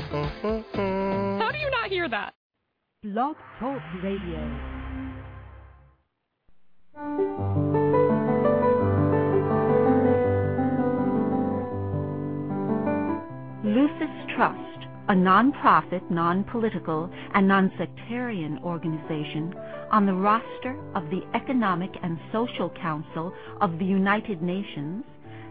Mm-hmm. How do you not hear that? Blog Talk Radio. Lucis Trust, a non-profit, non-political, and non-sectarian organization on the roster of the Economic and Social Council of the United Nations,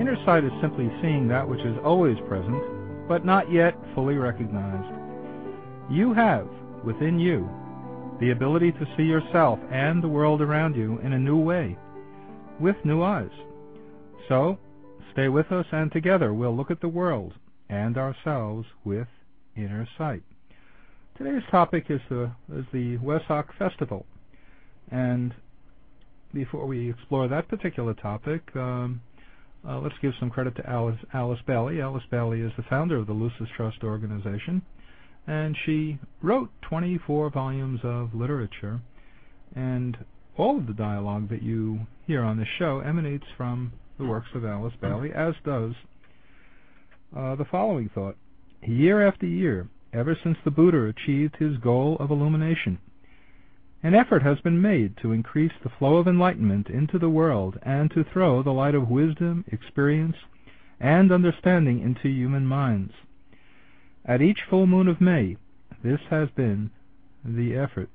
Inner sight is simply seeing that which is always present, but not yet fully recognized. You have, within you, the ability to see yourself and the world around you in a new way, with new eyes. So, stay with us and together we'll look at the world and ourselves with inner sight. Today's topic is the, is the Wesak Festival. And before we explore that particular topic, um, let's give some credit to Alice, Alice Bailey. Alice Bailey is the founder of the Lucis Trust organization, and she wrote 24 volumes of literature, and all of the dialogue that you hear on this show emanates from the works of Alice Bailey, as does uh, the following thought. Year after year, ever since the Buddha achieved his goal of illumination, an effort has been made to increase the flow of enlightenment into the world and to throw the light of wisdom, experience, and understanding into human minds. At each full moon of May, this has been the effort.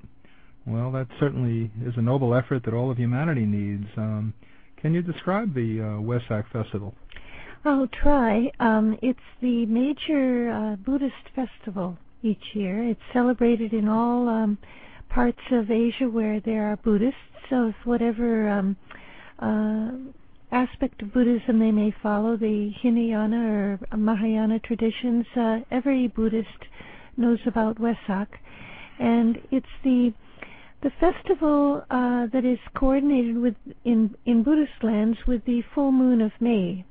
Well, that certainly is a noble effort that all of humanity needs. Um, can you describe the uh, Wesak Festival? I'll try. Um, it's the major uh, Buddhist festival each year. It's celebrated in all um, parts of Asia where there are Buddhists, of whatever um, uh, aspect of Buddhism they may follow, the Hinayana or Mahayana traditions, uh, every Buddhist knows about Wesak. And it's the the festival uh, that is coordinated with in in Buddhist lands with the full moon of May.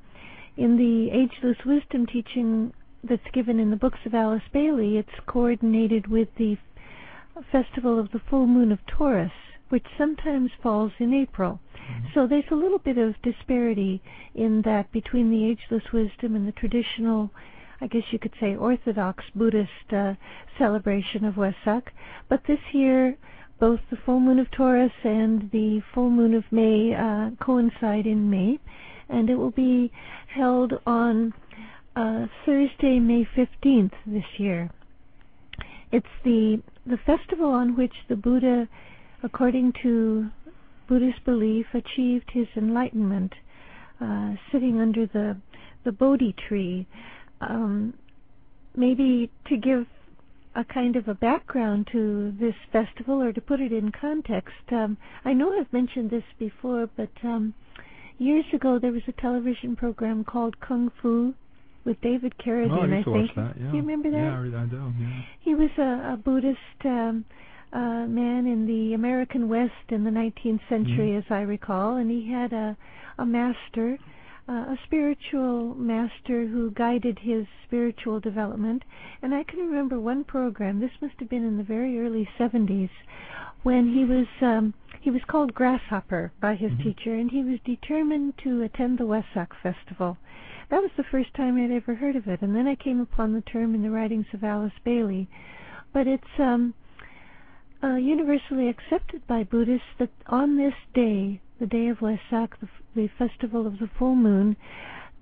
In the Ageless Wisdom teaching that's given in the books of Alice Bailey, it's coordinated with the festival of the full moon of Taurus, which sometimes falls in April. Mm-hmm. So there's a little bit of disparity in that between the ageless wisdom and the traditional, I guess you could say, Orthodox Buddhist uh, celebration of Wesak. But this year, both the full moon of Taurus and the full moon of May uh, coincide in May, and it will be held on uh, Thursday, May 15th this year. It's the the festival on which the Buddha, according to Buddhist belief, achieved his enlightenment, uh, sitting under the the Bodhi tree. Um, maybe to give a kind of a background to this festival, or to put it in context, um, I know I've mentioned this before, but um, years ago there was a television program called Kung Fu with David Carradine. Oh, I, I think. That, yeah. Do you remember that? Yeah, I do. Yeah. He was a, a Buddhist um, uh, man in the American West in the 19th century, mm-hmm. as I recall, and he had a a master, uh, a spiritual master who guided his spiritual development. And I can remember one program. This must have been in the very early 70s, when he was um, he was called Grasshopper by his mm-hmm. teacher, and he was determined to attend the Wesak Festival. That was the first time I'd ever heard of it, and then I came upon the term in the writings of Alice Bailey. But it's um, uh, universally accepted by Buddhists that on this day, the day of Wesak, the, the festival of the full moon,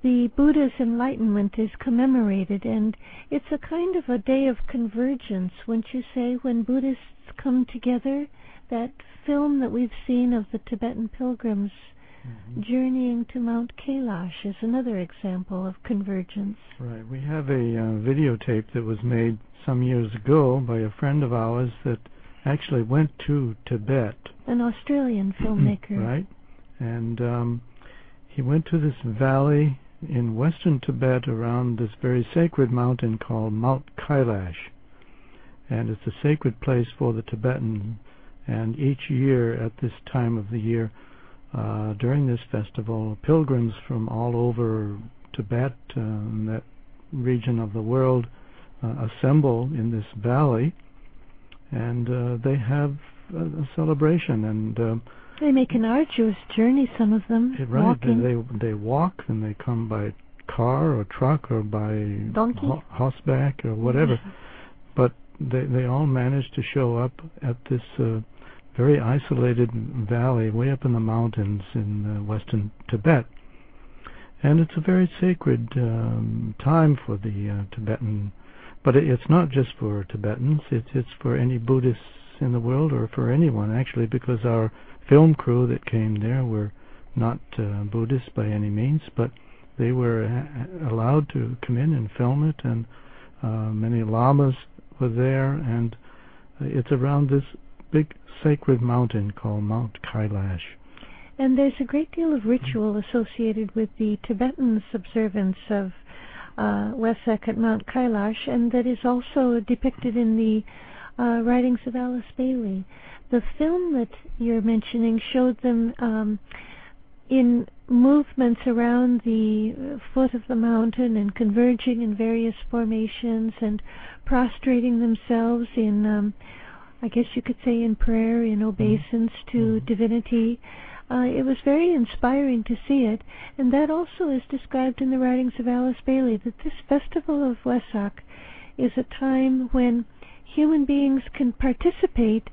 the Buddha's enlightenment is commemorated, and it's a kind of a day of convergence, wouldn't you say, when Buddhists come together. That film that we've seen of the Tibetan pilgrims Mhm. journeying to Mount Kailash is another example of convergence. Right. We have a uh, videotape that was made some years ago by a friend of ours that actually went to Tibet. An Australian filmmaker. Right. And um, he went to this valley in western Tibet around this very sacred mountain called Mount Kailash. And it's a sacred place for the Tibetan. And each year at this time of the year, uh, during this festival, pilgrims from all over Tibet uh, and that region of the world uh, assemble in this valley, and uh, they have a, a celebration. And uh, They make an arduous journey, some of them, right, walking. they they walk and they come by car or truck or by Donkey? ho- horseback or whatever. but they they all manage to show up at this uh, very isolated valley way up in the mountains in uh, western Tibet. And it's a very sacred um, time for the uh, Tibetan, but it, it's not just for Tibetans. It's it's for any Buddhists in the world or for anyone actually, because our film crew that came there were not uh, Buddhists by any means, but they were uh, allowed to come in and film it, and uh, many lamas were there, and it's around this big sacred mountain called Mount Kailash. And there's a great deal of ritual associated with the Tibetan observance of uh, Wesak at Mount Kailash, and that is also depicted in the uh, writings of Alice Bailey. The film that you're mentioning showed them um, in movements around the foot of the mountain and converging in various formations and prostrating themselves in, um, I guess you could say, in prayer, in obeisance to Mhm. divinity. Uh, it was very inspiring to see it, and that also is described in the writings of Alice Bailey that this festival of Wesak is a time when human beings can participate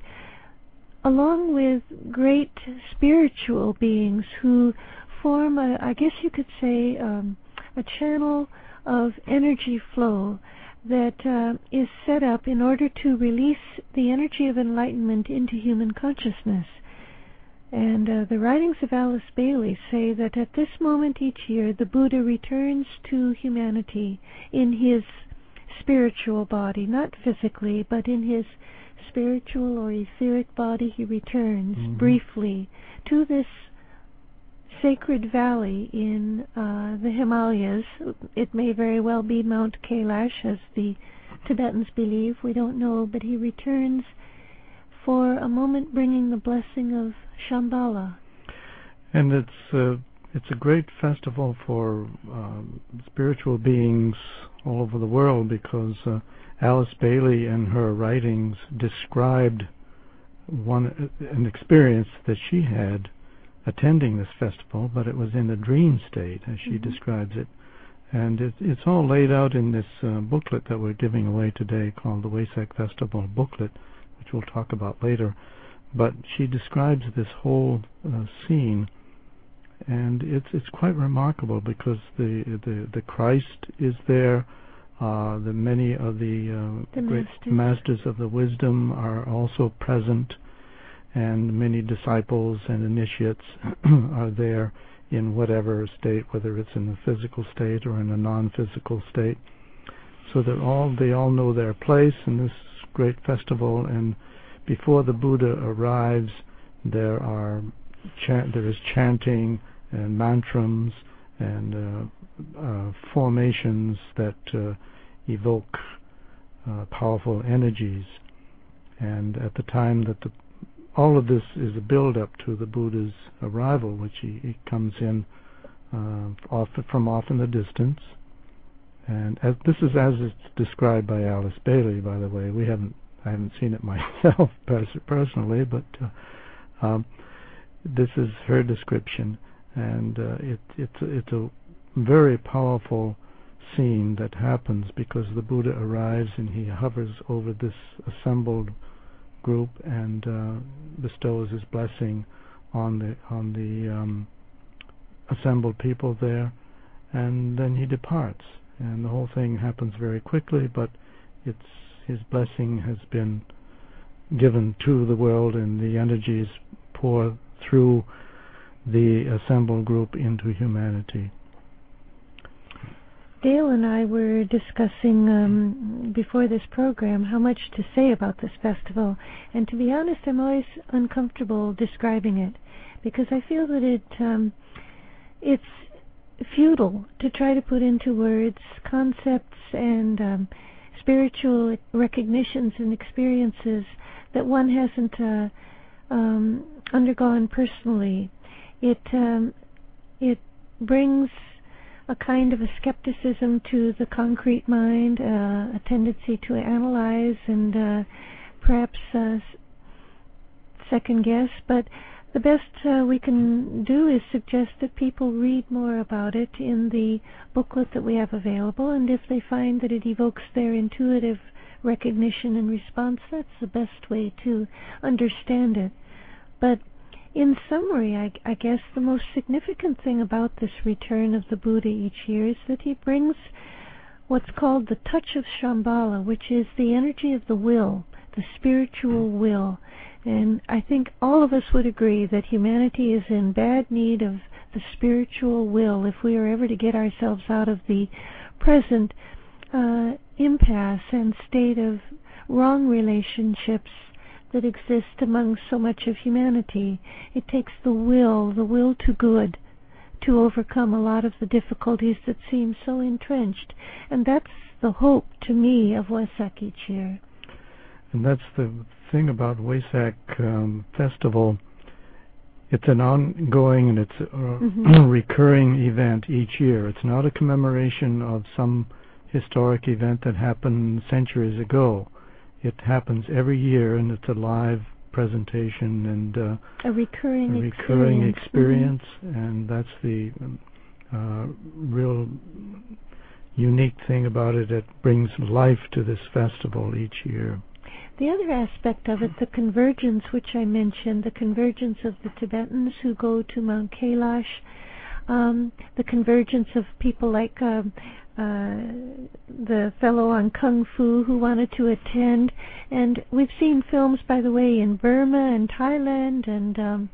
along with great spiritual beings who form, a, I guess you could say, um, a channel of energy flow that uh, is set up in order to release the energy of enlightenment into human consciousness. And uh, the writings of Alice Bailey say that at this moment each year the Buddha returns to humanity in his spiritual body, not physically, but in his spiritual or etheric body he returns Mhm. briefly to this sacred valley in uh, the Himalayas. It may very well be Mount Kailash, as the Tibetans believe. We don't know, but he returns for a moment, bringing the blessing of Shambhala. And it's uh, it's a great festival for um, spiritual beings all over the world because uh, Alice Bailey in her writings described one an experience that she had attending this festival, but it was in a dream state, as she Mhm. describes it. And it, it's all laid out in this uh, booklet that we're giving away today called the Wesak Festival booklet, which we'll talk about later. But she describes this whole uh, scene, and it's it's quite remarkable because the the, the Christ is there. Uh, the many of the, uh, The great masters. masters of the wisdom are also present, and many disciples and initiates are there in whatever state, whether it's in the physical state or in a non-physical state. So that all they all know their place in this great festival, and before the Buddha arrives, there are there is chanting and mantrams and uh, uh, formations that uh, evoke uh, powerful energies. And at the time that the all of this is a build-up to the Buddha's arrival, which he, he comes in uh, off from off in the distance. And as, this is as it's described by Alice Bailey, by the way. We haven't I haven't seen it myself personally, but uh, um, this is her description, and uh, it, it's it's a very powerful scene that happens because the Buddha arrives and he hovers over this assembled group and uh, bestows his blessing on the on the um, assembled people there, and then he departs. And the whole thing happens very quickly, but it's his blessing has been given to the world and the energies pour through the assembled group into humanity. Dale and I were discussing um, before this program how much to say about this festival, and to be honest, I'm always uncomfortable describing it because I feel that it um, it's futile to try to put into words concepts and um, spiritual recognitions and experiences that one hasn't uh, um, undergone personally. It um, it brings a kind of a skepticism to the concrete mind, uh, a tendency to analyze and uh, perhaps uh, second guess. But the best uh, we can do is suggest that people read more about it in the booklet that we have available, and if they find that it evokes their intuitive recognition and response, that's the best way to understand it. But in summary, I, I, guess the most significant thing about this return of the Buddha each year is that he brings what's called the touch of Shambhala, which is the energy of the will, the spiritual will. And I think all of us would agree that humanity is in bad need of the spiritual will if we are ever to get ourselves out of the present uh, impasse and state of wrong relationships that exist among so much of humanity. It takes the will, the will to good, to overcome a lot of the difficulties that seem so entrenched. And that's the hope to me of Wesak each year. And that's the thing about Wesak um, Festival. It's an ongoing and it's a mm-hmm. recurring event each year. It's not a commemoration of some historic event that happened centuries ago it happens every year, and it's a live presentation and uh, a recurring a recurring experience, experience and that's the um, uh, real unique thing about it. It brings life to this festival each year. The other aspect of it, the convergence, which I mentioned, the convergence of the Tibetans who go to Mount Kailash, um, the convergence of people like uh, the fellow on kung fu who wanted to attend, and we've seen films, by the way, in Burma and Thailand and um,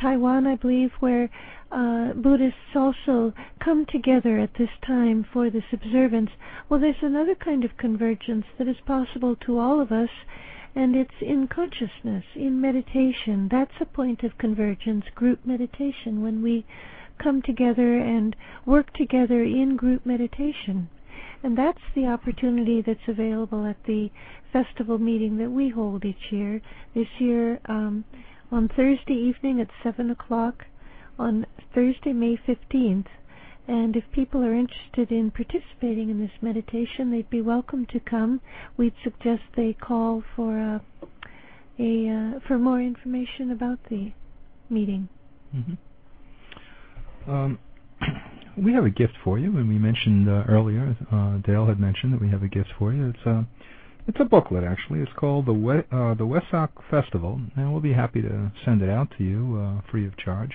Taiwan, I believe, where uh, Buddhists also come together at this time for this observance. Well, there's another kind of convergence that is possible to all of us, and it's in consciousness, in meditation. That's a point of convergence, group meditation, when we come together and work together in group meditation. And that's the opportunity that's available at the festival meeting that we hold each year. This year, um, on Thursday evening at 7 o'clock, on Thursday, May 15th. And if people are interested in participating in this meditation, they'd be welcome to come. We'd suggest they call for a, a uh, for more information about the meeting. Mm-hmm. Um, we have a gift for you, and we mentioned uh, earlier. Uh, Dale had mentioned that we have a gift for you. It's a it's a booklet actually. It's called the we- uh, the Wesak Festival, and we'll be happy to send it out to you uh, free of charge.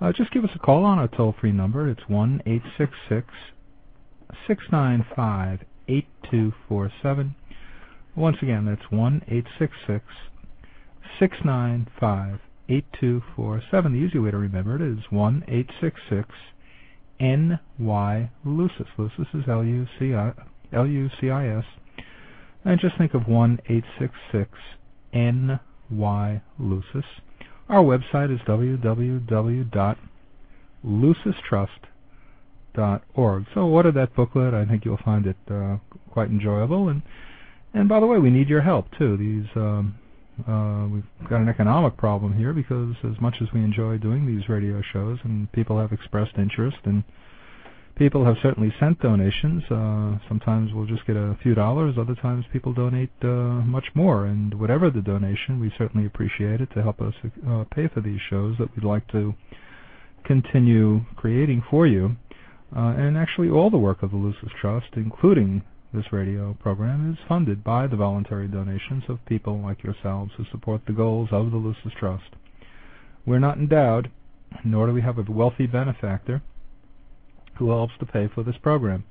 Uh, just give us a call on our toll free number. It's one eight six six six nine five eight two four seven. Once again, that's one eight six six six nine five 8247. The easy way to remember it is 1 866 NY Lucis. Lucis is L U C I S. And just think of 1 866 NY Lucis. Our website is www.lucistrust.org. So order that booklet. I think you'll find it uh, quite enjoyable. And and by the way, we need your help too. These um, uh, we've got an economic problem here because as much as we enjoy doing these radio shows and people have expressed interest and people have certainly sent donations, uh, sometimes we'll just get a few dollars, other times people donate uh, much more. And whatever the donation, we certainly appreciate it to help us uh, pay for these shows that we'd like to continue creating for you. Uh, and actually all the work of the Lucis Trust, including this radio program is funded by the voluntary donations of people like yourselves who support the goals of the Lucis Trust. We're not endowed, nor do we have a wealthy benefactor who helps to pay for this program.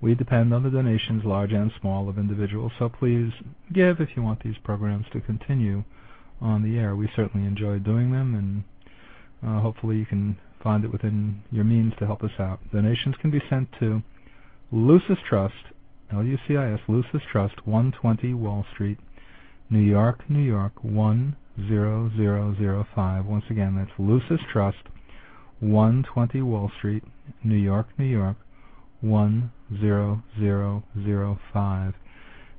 We depend on the donations, large and small, of individuals, so please give if you want these programs to continue on the air. We certainly enjoy doing them, and uh, hopefully you can find it within your means to help us out. Donations can be sent to Lucis Trust, L-U-C-I-S, Lucis Trust, 120 Wall Street, New York, New York, 10005. Once again, that's Lucis Trust, 120 Wall Street, New York, New York, 10005.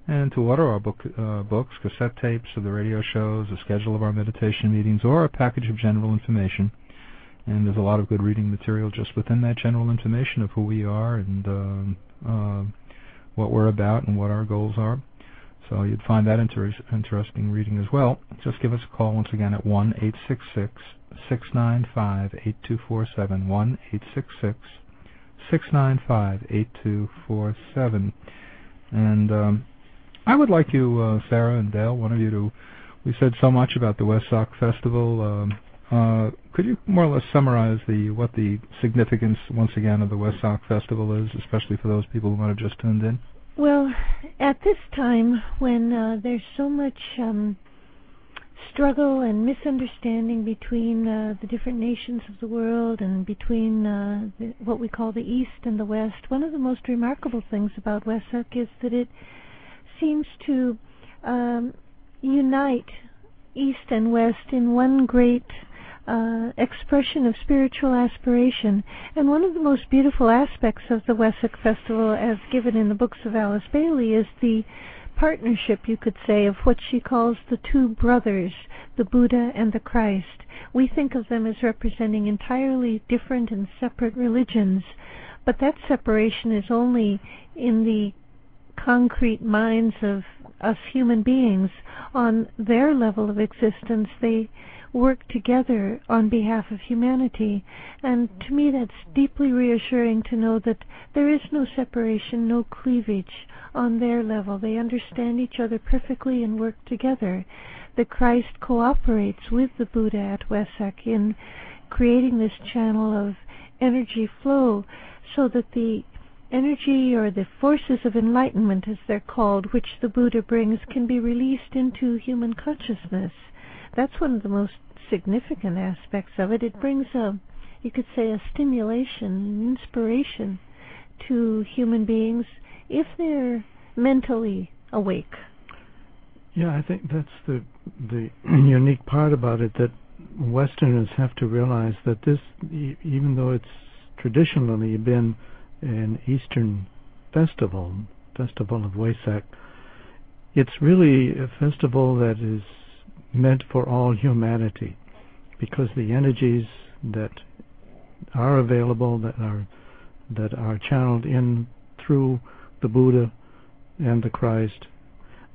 And to order our book, uh, books, cassette tapes of the radio shows, a schedule of our meditation meetings, or a package of general information, and there's a lot of good reading material just within that general information of who we are and uh, uh, what we're about and what our goals are. So you'd find that inter- interesting reading as well. Just give us a call once again at 1 866 695 8247. 1 866 695 8247. And um, I would like you, uh, Sarah and Dale, one of you to. We said so much about the Wesak Festival. Uh, could you more or less summarize what the significance once again of the Wesak Festival is, especially for those people who might have just tuned in? Well, at this time when uh, there's so much um, struggle and misunderstanding between uh, the different nations of the world and between what we call the East and the West, one of the most remarkable things about Wesak is that it seems to um, unite East and West in one great uh, expression of spiritual aspiration. And one of the most beautiful aspects of the Wesak Festival, as given in the books of Alice Bailey, is the partnership, you could say, of what she calls the two brothers, the Buddha and the Christ. We think of them as representing entirely different and separate religions, but that separation is only in the concrete minds of us human beings. On their level of existence, they work together on behalf of humanity. And to me, that's deeply reassuring to know that there is no separation, no cleavage on their level. They understand each other perfectly and work together. The Christ cooperates with the Buddha at Wesak in creating this channel of energy flow so that the energy or the forces of enlightenment, as they're called, which the Buddha brings, can be released into human consciousness. That's one of the most significant aspects of it. It brings a, you could say, a stimulation, an inspiration to human beings if they're mentally awake. Yeah, I think that's the the unique part about it that Westerners have to realize that this, even though it's traditionally been an Eastern festival, festival of Wesak, it's really a festival that is meant for all humanity because the energies that are available that are that are channeled in through the Buddha and the Christ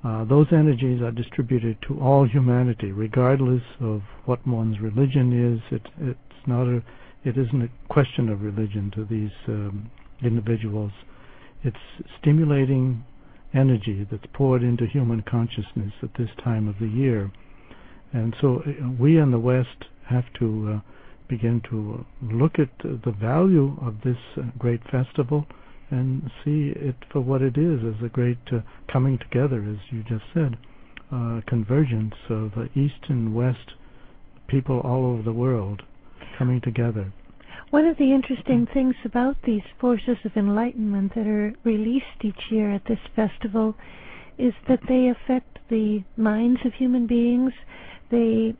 uh, those energies are distributed to all humanity regardless of what one's religion is. It, it's not a it isn't a question of religion to these um, individuals. It's stimulating energy that's poured into human consciousness at this time of the year and so uh, we in the West have to uh, begin to look at the value of this uh, great festival and see it for what it is as a great uh, coming together, as you just said, uh, convergence of uh, East and West people all over the world coming together. One of the interesting things about these forces of enlightenment that are released each year at this festival is that they affect the minds of human beings. They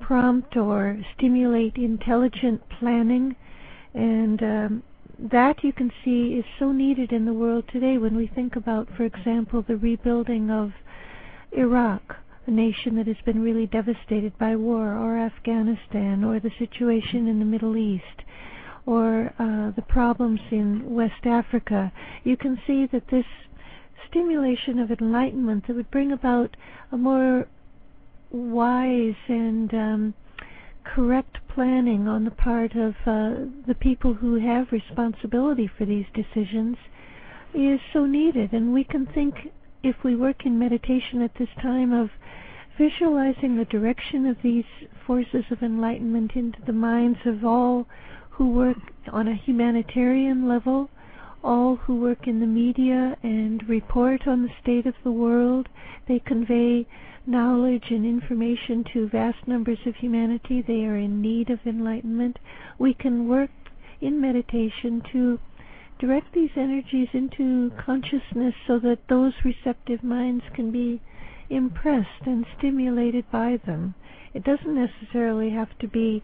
prompt or stimulate intelligent planning. And um, that you can see is so needed in the world today when we think about for example the rebuilding of Iraq a nation that has been really devastated by war or Afghanistan or the situation in the Middle East or uh, the problems in West Africa. You can see that this stimulation of enlightenment that would bring about a more wise and um, correct planning on the part of uh, the people who have responsibility for these decisions is so needed. And we can think, if we work in meditation at this time, of visualizing the direction of these forces of enlightenment into the minds of all who work on a humanitarian level all who work in the media and report on the state of the world. They convey knowledge and information to vast numbers of humanity. They are in need of enlightenment. We can work in meditation to direct these energies into consciousness so that those receptive minds can be impressed and stimulated by them. It doesn't necessarily have to be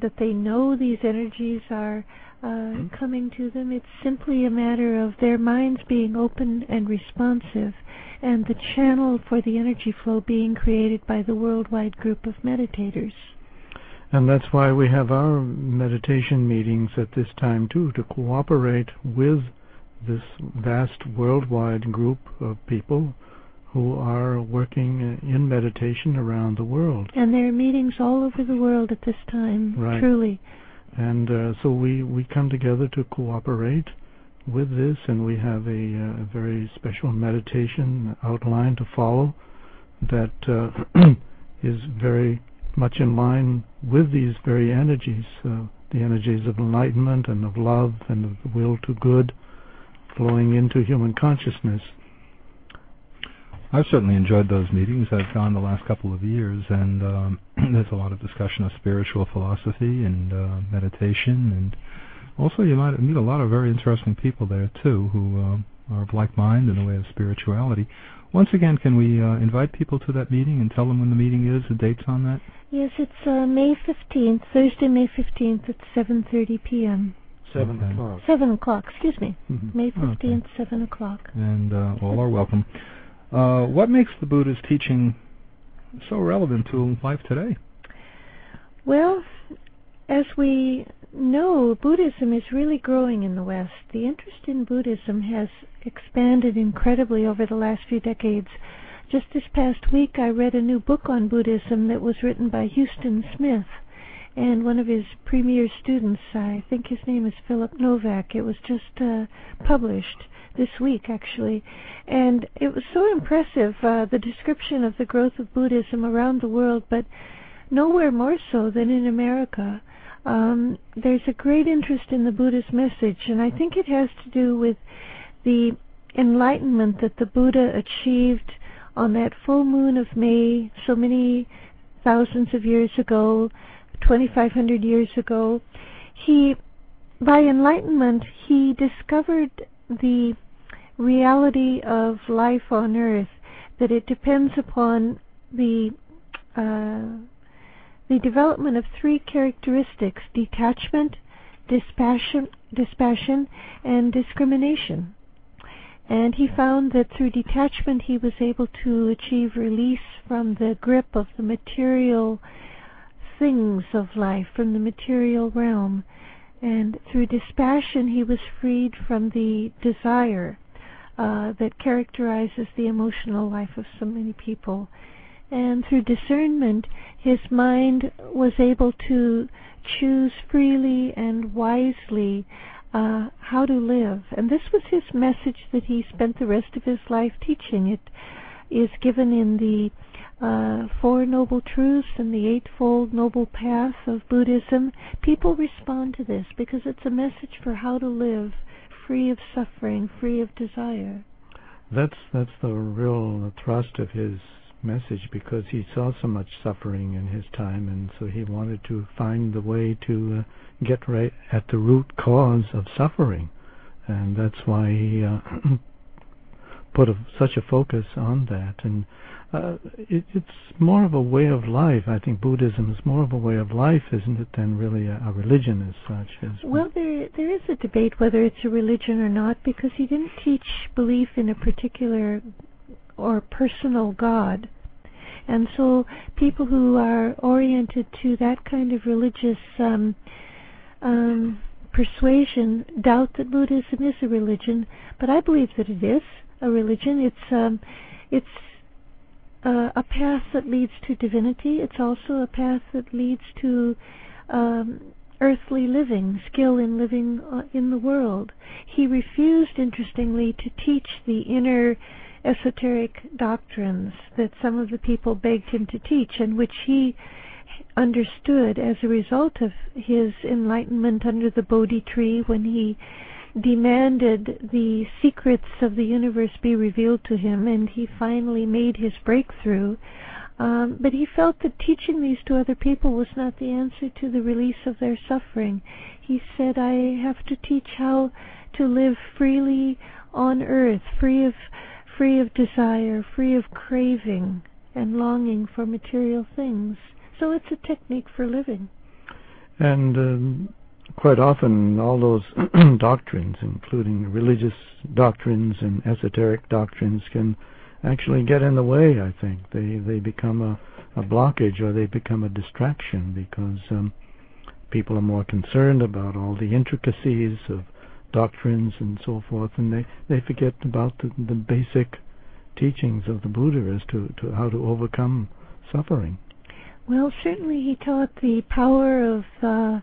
that they know these energies are uh, mm-hmm. coming to them. It's simply a matter of their minds being open and responsive and the channel for the energy flow being created by the worldwide group of meditators. And that's why we have our meditation meetings at this time too, to cooperate with this vast worldwide group of people who are working in meditation around the world. And there are meetings all over the world at this time, right. truly. And uh, so we, we come together to cooperate with this, and we have a, a uh, very special meditation outline to follow that uh, is very much in line with these very energies, uh, the energies of enlightenment and of love and of the will to good flowing into human consciousness. I've certainly enjoyed those meetings. I've gone the last couple of years, and um, there's a lot of discussion of spiritual philosophy and uh, meditation, and also you might meet a lot of very interesting people there too, who uh, are of like mind in the way of spirituality. Once again, can we uh, invite people to that meeting and tell them when the meeting is, the dates on that? Yes, it's uh, May 15th, Thursday, May 15th at 7.30 p.m. 7 okay. o'clock. 7 o'clock, excuse me. Mm-hmm. May 15th, okay. 7 o'clock. And uh, all are welcome. Uh, what makes the Buddha's teaching so relevant to life today? Well, as we know, Buddhism is really growing in the West. The interest in Buddhism has expanded incredibly over the last few decades. Just this past week, I read a new book on Buddhism that was written by Huston Smith. And one of his premier students, I think his name is Philip Novak, it was just uh, published this week actually, and it was so impressive uh, the description of the growth of Buddhism around the world, but nowhere more so than in America. Um, there's a great interest in the Buddhist message, and I think it has to do with the enlightenment that the Buddha achieved on that full moon of May so many thousands of years ago, 2500 years ago. He by enlightenment he discovered the reality of life on earth that it depends upon the uh, the development of three characteristics detachment, dispassion, dispassion, and discrimination. And he found that through detachment he was able to achieve release from the grip of the material things of life, from the material realm. And through dispassion he was freed from the desire uh, that characterizes the emotional life of so many people. And through discernment, his mind was able to choose freely and wisely uh, how to live. And this was his message that he spent the rest of his life teaching. It is given in the uh, Four Noble Truths and the Eightfold Noble Path of Buddhism. People respond to this because it's a message for how to live free of suffering, free of desire. That's that's the real thrust of his message because he saw so much suffering in his time, and so he wanted to find the way to uh, get right at the root cause of suffering, and that's why he uh, put a, such a focus on that. And uh, it, it's more of a way of life. I think Buddhism is more of a way of life, isn't it, than really a, a religion as such. As well, there there is a debate whether it's a religion or not, because he didn't teach belief in a particular or personal God. And so people who are oriented to that kind of religious um, um, persuasion doubt that Buddhism is a religion, but I believe that it is a religion. It's um, it's uh, a path that leads to divinity. It's also a path that leads to um, earthly living, skill in living uh, in the world. He refused, interestingly, to teach the inner esoteric doctrines that some of the people begged him to teach, and which he understood as a result of his enlightenment under the Bodhi tree when he demanded the secrets of the universe be revealed to him, and he finally made his breakthrough. Um, but he felt that teaching these to other people was not the answer to the release of their suffering. He said, I have to teach how to live freely on earth, free of free of desire, free of craving and longing for material things. So it's a technique for living. And um, quite often, all those doctrines, including religious doctrines and esoteric doctrines, can actually get in the way. I think they they become a, a blockage or they become a distraction because um, people are more concerned about all the intricacies of doctrines and so forth, and they they forget about the, the basic teachings of the Buddha as to, to how to overcome suffering. Well, certainly he taught the power of uh,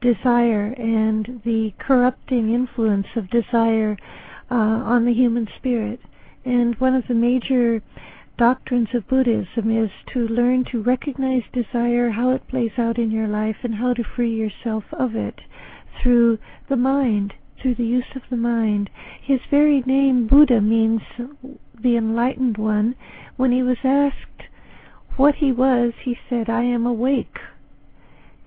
desire and the corrupting influence of desire uh, on the human spirit. And one of the major doctrines of Buddhism is to learn to recognize desire, how it plays out in your life, and how to free yourself of it through the mind, through the use of the mind. His very name, Buddha, means the enlightened one. When he was asked what he was, he said, I am awake.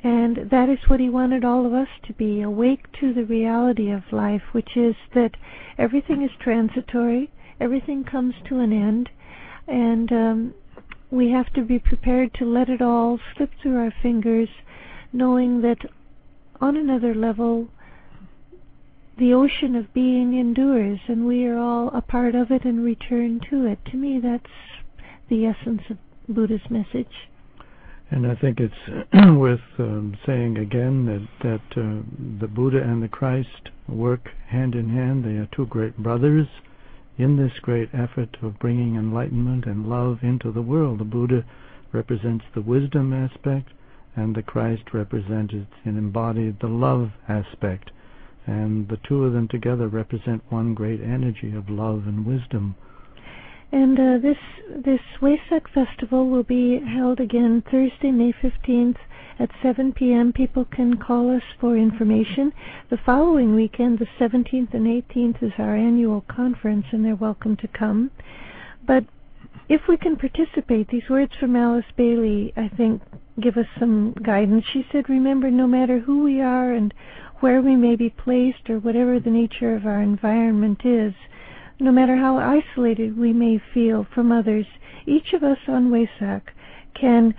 And that is what he wanted all of us to be awake to the reality of life, which is that everything is transitory, everything comes to an end, and um, we have to be prepared to let it all slip through our fingers, knowing that on another level, the ocean of being endures, and we are all a part of it and return to it. To me, that's the essence of Buddha's message. And I think it's worth um, saying again that uh, the Buddha and the Christ work hand in hand. They are two great brothers in this great effort of bringing enlightenment and love into the world. The Buddha represents the wisdom aspect, and the Christ represents and embodied the love aspect. And the two of them together represent one great energy of love and wisdom. And uh, this this Wesak festival will be held again Thursday, May 15th at 7 p.m. People can call us for information. The following weekend, the 17th and 18th, is our annual conference, and they're welcome to come. But if we can participate, these words from Alice Bailey, I think, give us some guidance. She said, Remember, no matter who we are and where we may be placed or whatever the nature of our environment is, no matter how isolated we may feel from others, each of us on Wesak can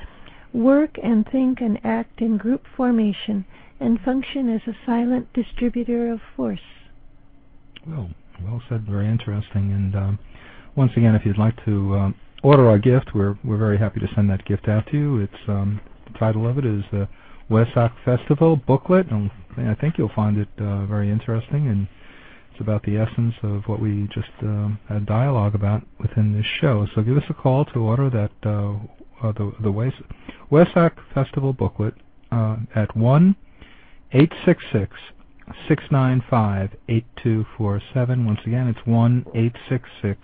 work and think and act in group formation and function as a silent distributor of force. Well, well said. Very interesting. And um, once again, if you'd like to um, order our gift, we're we're very happy to send that gift out to you. It's um, the title of it is the Wesak Festival booklet, and I think you'll find it uh, very interesting and about the essence of what we just uh, had dialogue about within this show. So give us a call to order that uh, uh, the the Wes- Wesak Festival booklet uh, at one eight six six six nine five eight two four seven. Once again, it's one eight six six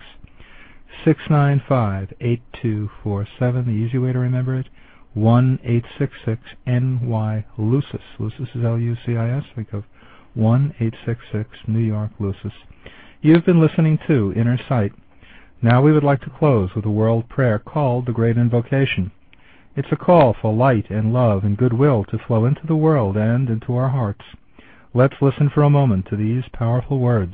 six nine five eight two four seven. The easy way to remember it. One eight six six NY Lucis. Lucis is L U C I S. Think of 1866 New York, Lucis. You've been listening to Inner Sight. Now we would like to close with a world prayer called the Great Invocation. It's a call for light and love and goodwill to flow into the world and into our hearts. Let's listen for a moment to these powerful words.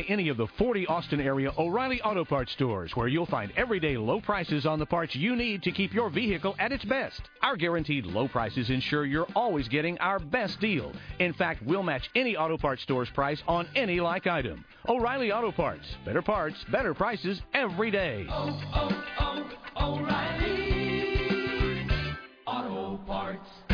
By any of the 40 Austin area O'Reilly Auto Parts stores where you'll find everyday low prices on the parts you need to keep your vehicle at its best. Our guaranteed low prices ensure you're always getting our best deal. In fact, we'll match any auto parts store's price on any like item. O'Reilly Auto Parts. Better parts, better prices every day. Oh, oh, oh, O'Reilly Auto Parts.